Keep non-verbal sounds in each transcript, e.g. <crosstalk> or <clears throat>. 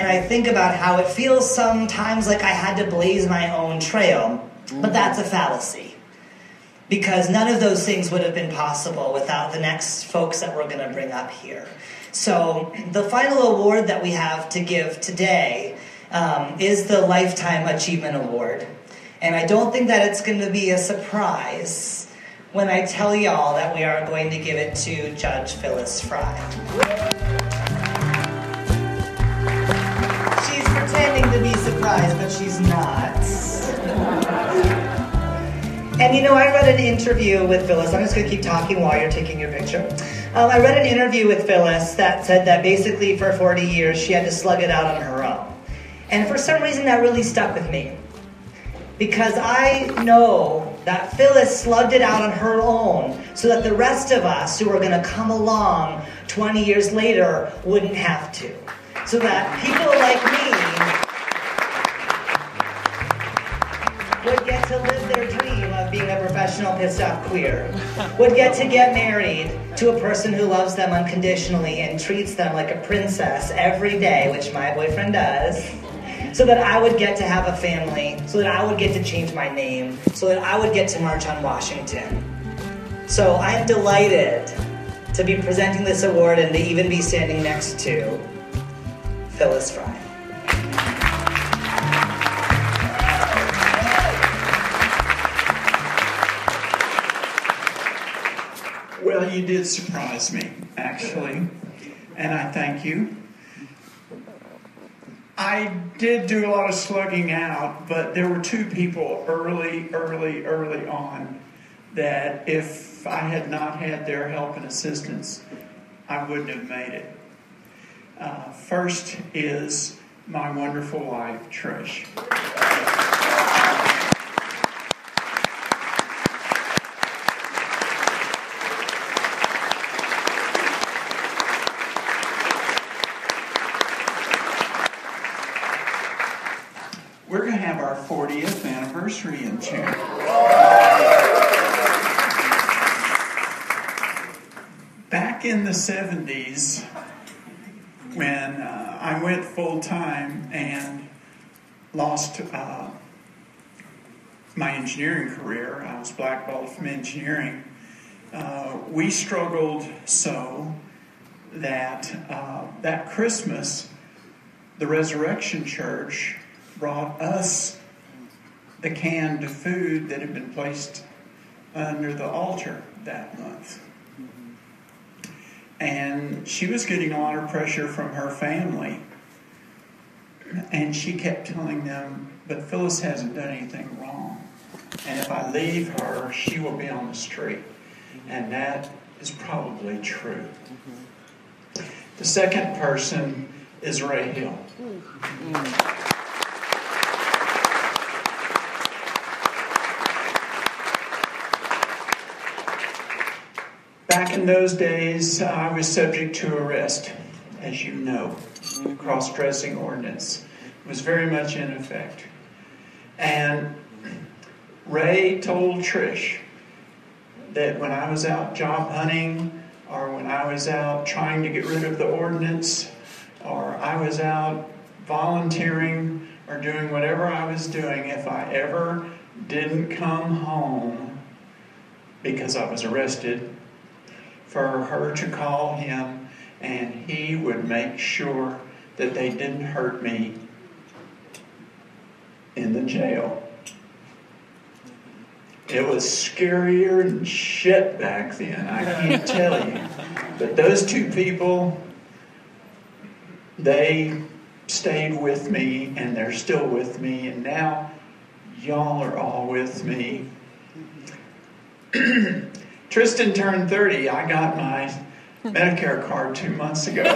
and I think about how it feels sometimes like I had to blaze my own trail, but that's a fallacy. Because none of those things would have been possible without the next folks that we're going to bring up here. So, the final award that we have to give today um, is the Lifetime Achievement Award. And I don't think that it's going to be a surprise when I tell y'all that we are going to give it to Judge Phyllis Frye. Surprised, but she's not. And you know, I read an interview with Phyllis. I'm just going to keep talking while you're taking your picture. Um, I read an interview with Phyllis that said that basically for 40 years she had to slug it out on her own. And for some reason, that really stuck with me. Because I know that Phyllis slugged it out on her own so that the rest of us who are going to come along 20 years later wouldn't have to. So that people like off queer, would get to get married to a person who loves them unconditionally and treats them like a princess every day, which my boyfriend does so that I would get to have a family, so that I would get to change my name, so that I would get to march on Washington. So I'm delighted to be presenting this award and to even be standing next to Phyllis Frye. Well, you did surprise me, actually, and I thank you. I did do a lot of slugging out, but there were two people early, early, early on that if I had not had their help and assistance, I wouldn't have made it. Uh, first is my wonderful wife, Trish. We're going to have our 40th anniversary in June. Back in the 70s, when uh, I went full time and lost uh, my engineering career, I was blackballed from engineering. Uh, we struggled so that uh, that Christmas, the Resurrection Church brought us the canned food that had been placed under the altar that month. And she was getting a lot of pressure from her family. And she kept telling them, but Phyllis hasn't done anything wrong. And if I leave her, she will be on the street. And that is probably true. The second person is Ray Hill. Mm. Mm. Back in those days, uh, I was subject to arrest, as you know. The Cross dressing ordinance was very much in effect. And Ray told Trish that when I was out job hunting, or when I was out trying to get rid of the ordinance, or I was out volunteering or doing whatever I was doing, if I ever didn't come home because I was arrested, for her to call him and he would make sure that they didn't hurt me in the jail. It was scarier than shit back then, I can't tell you. But those two people, they stayed with me and they're still with me, and now y'all are all with me. <clears throat> Tristan turned 30. I got my Medicare card two months ago. <laughs>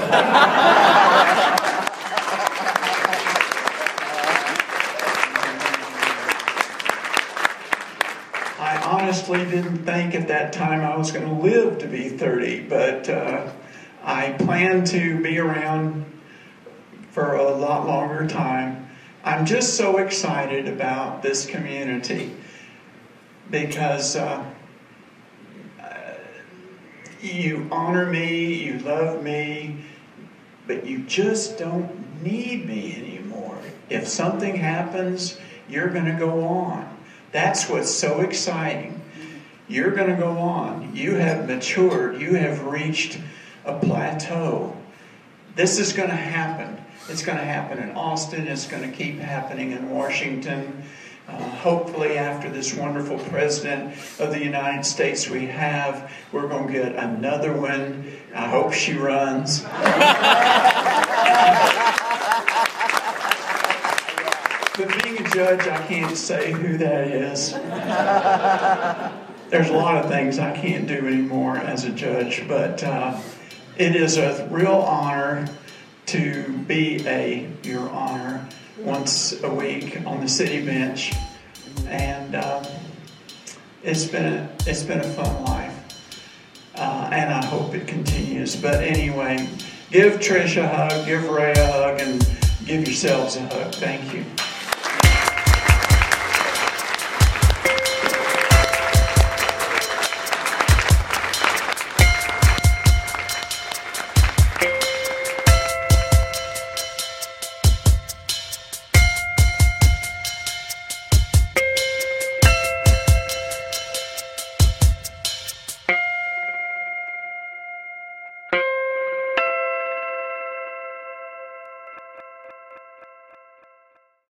I honestly didn't think at that time I was going to live to be 30, but uh, I plan to be around for a lot longer time. I'm just so excited about this community because. Uh, you honor me, you love me, but you just don't need me anymore. If something happens, you're going to go on. That's what's so exciting. You're going to go on. You have matured. You have reached a plateau. This is going to happen. It's going to happen in Austin. It's going to keep happening in Washington. Uh, hopefully, after this wonderful president of the United States we have, we're going to get another one. I hope she runs. but being a judge, I can't say who that is. There's a lot of things I can't do anymore as a judge, but uh, it is a real honor to be a Your Honor once a week on the city bench, and um, it's been a, it's been a fun life, uh, and I hope it continues. But anyway, give Trish a hug, give Ray a hug, and give yourselves a hug. Thank you.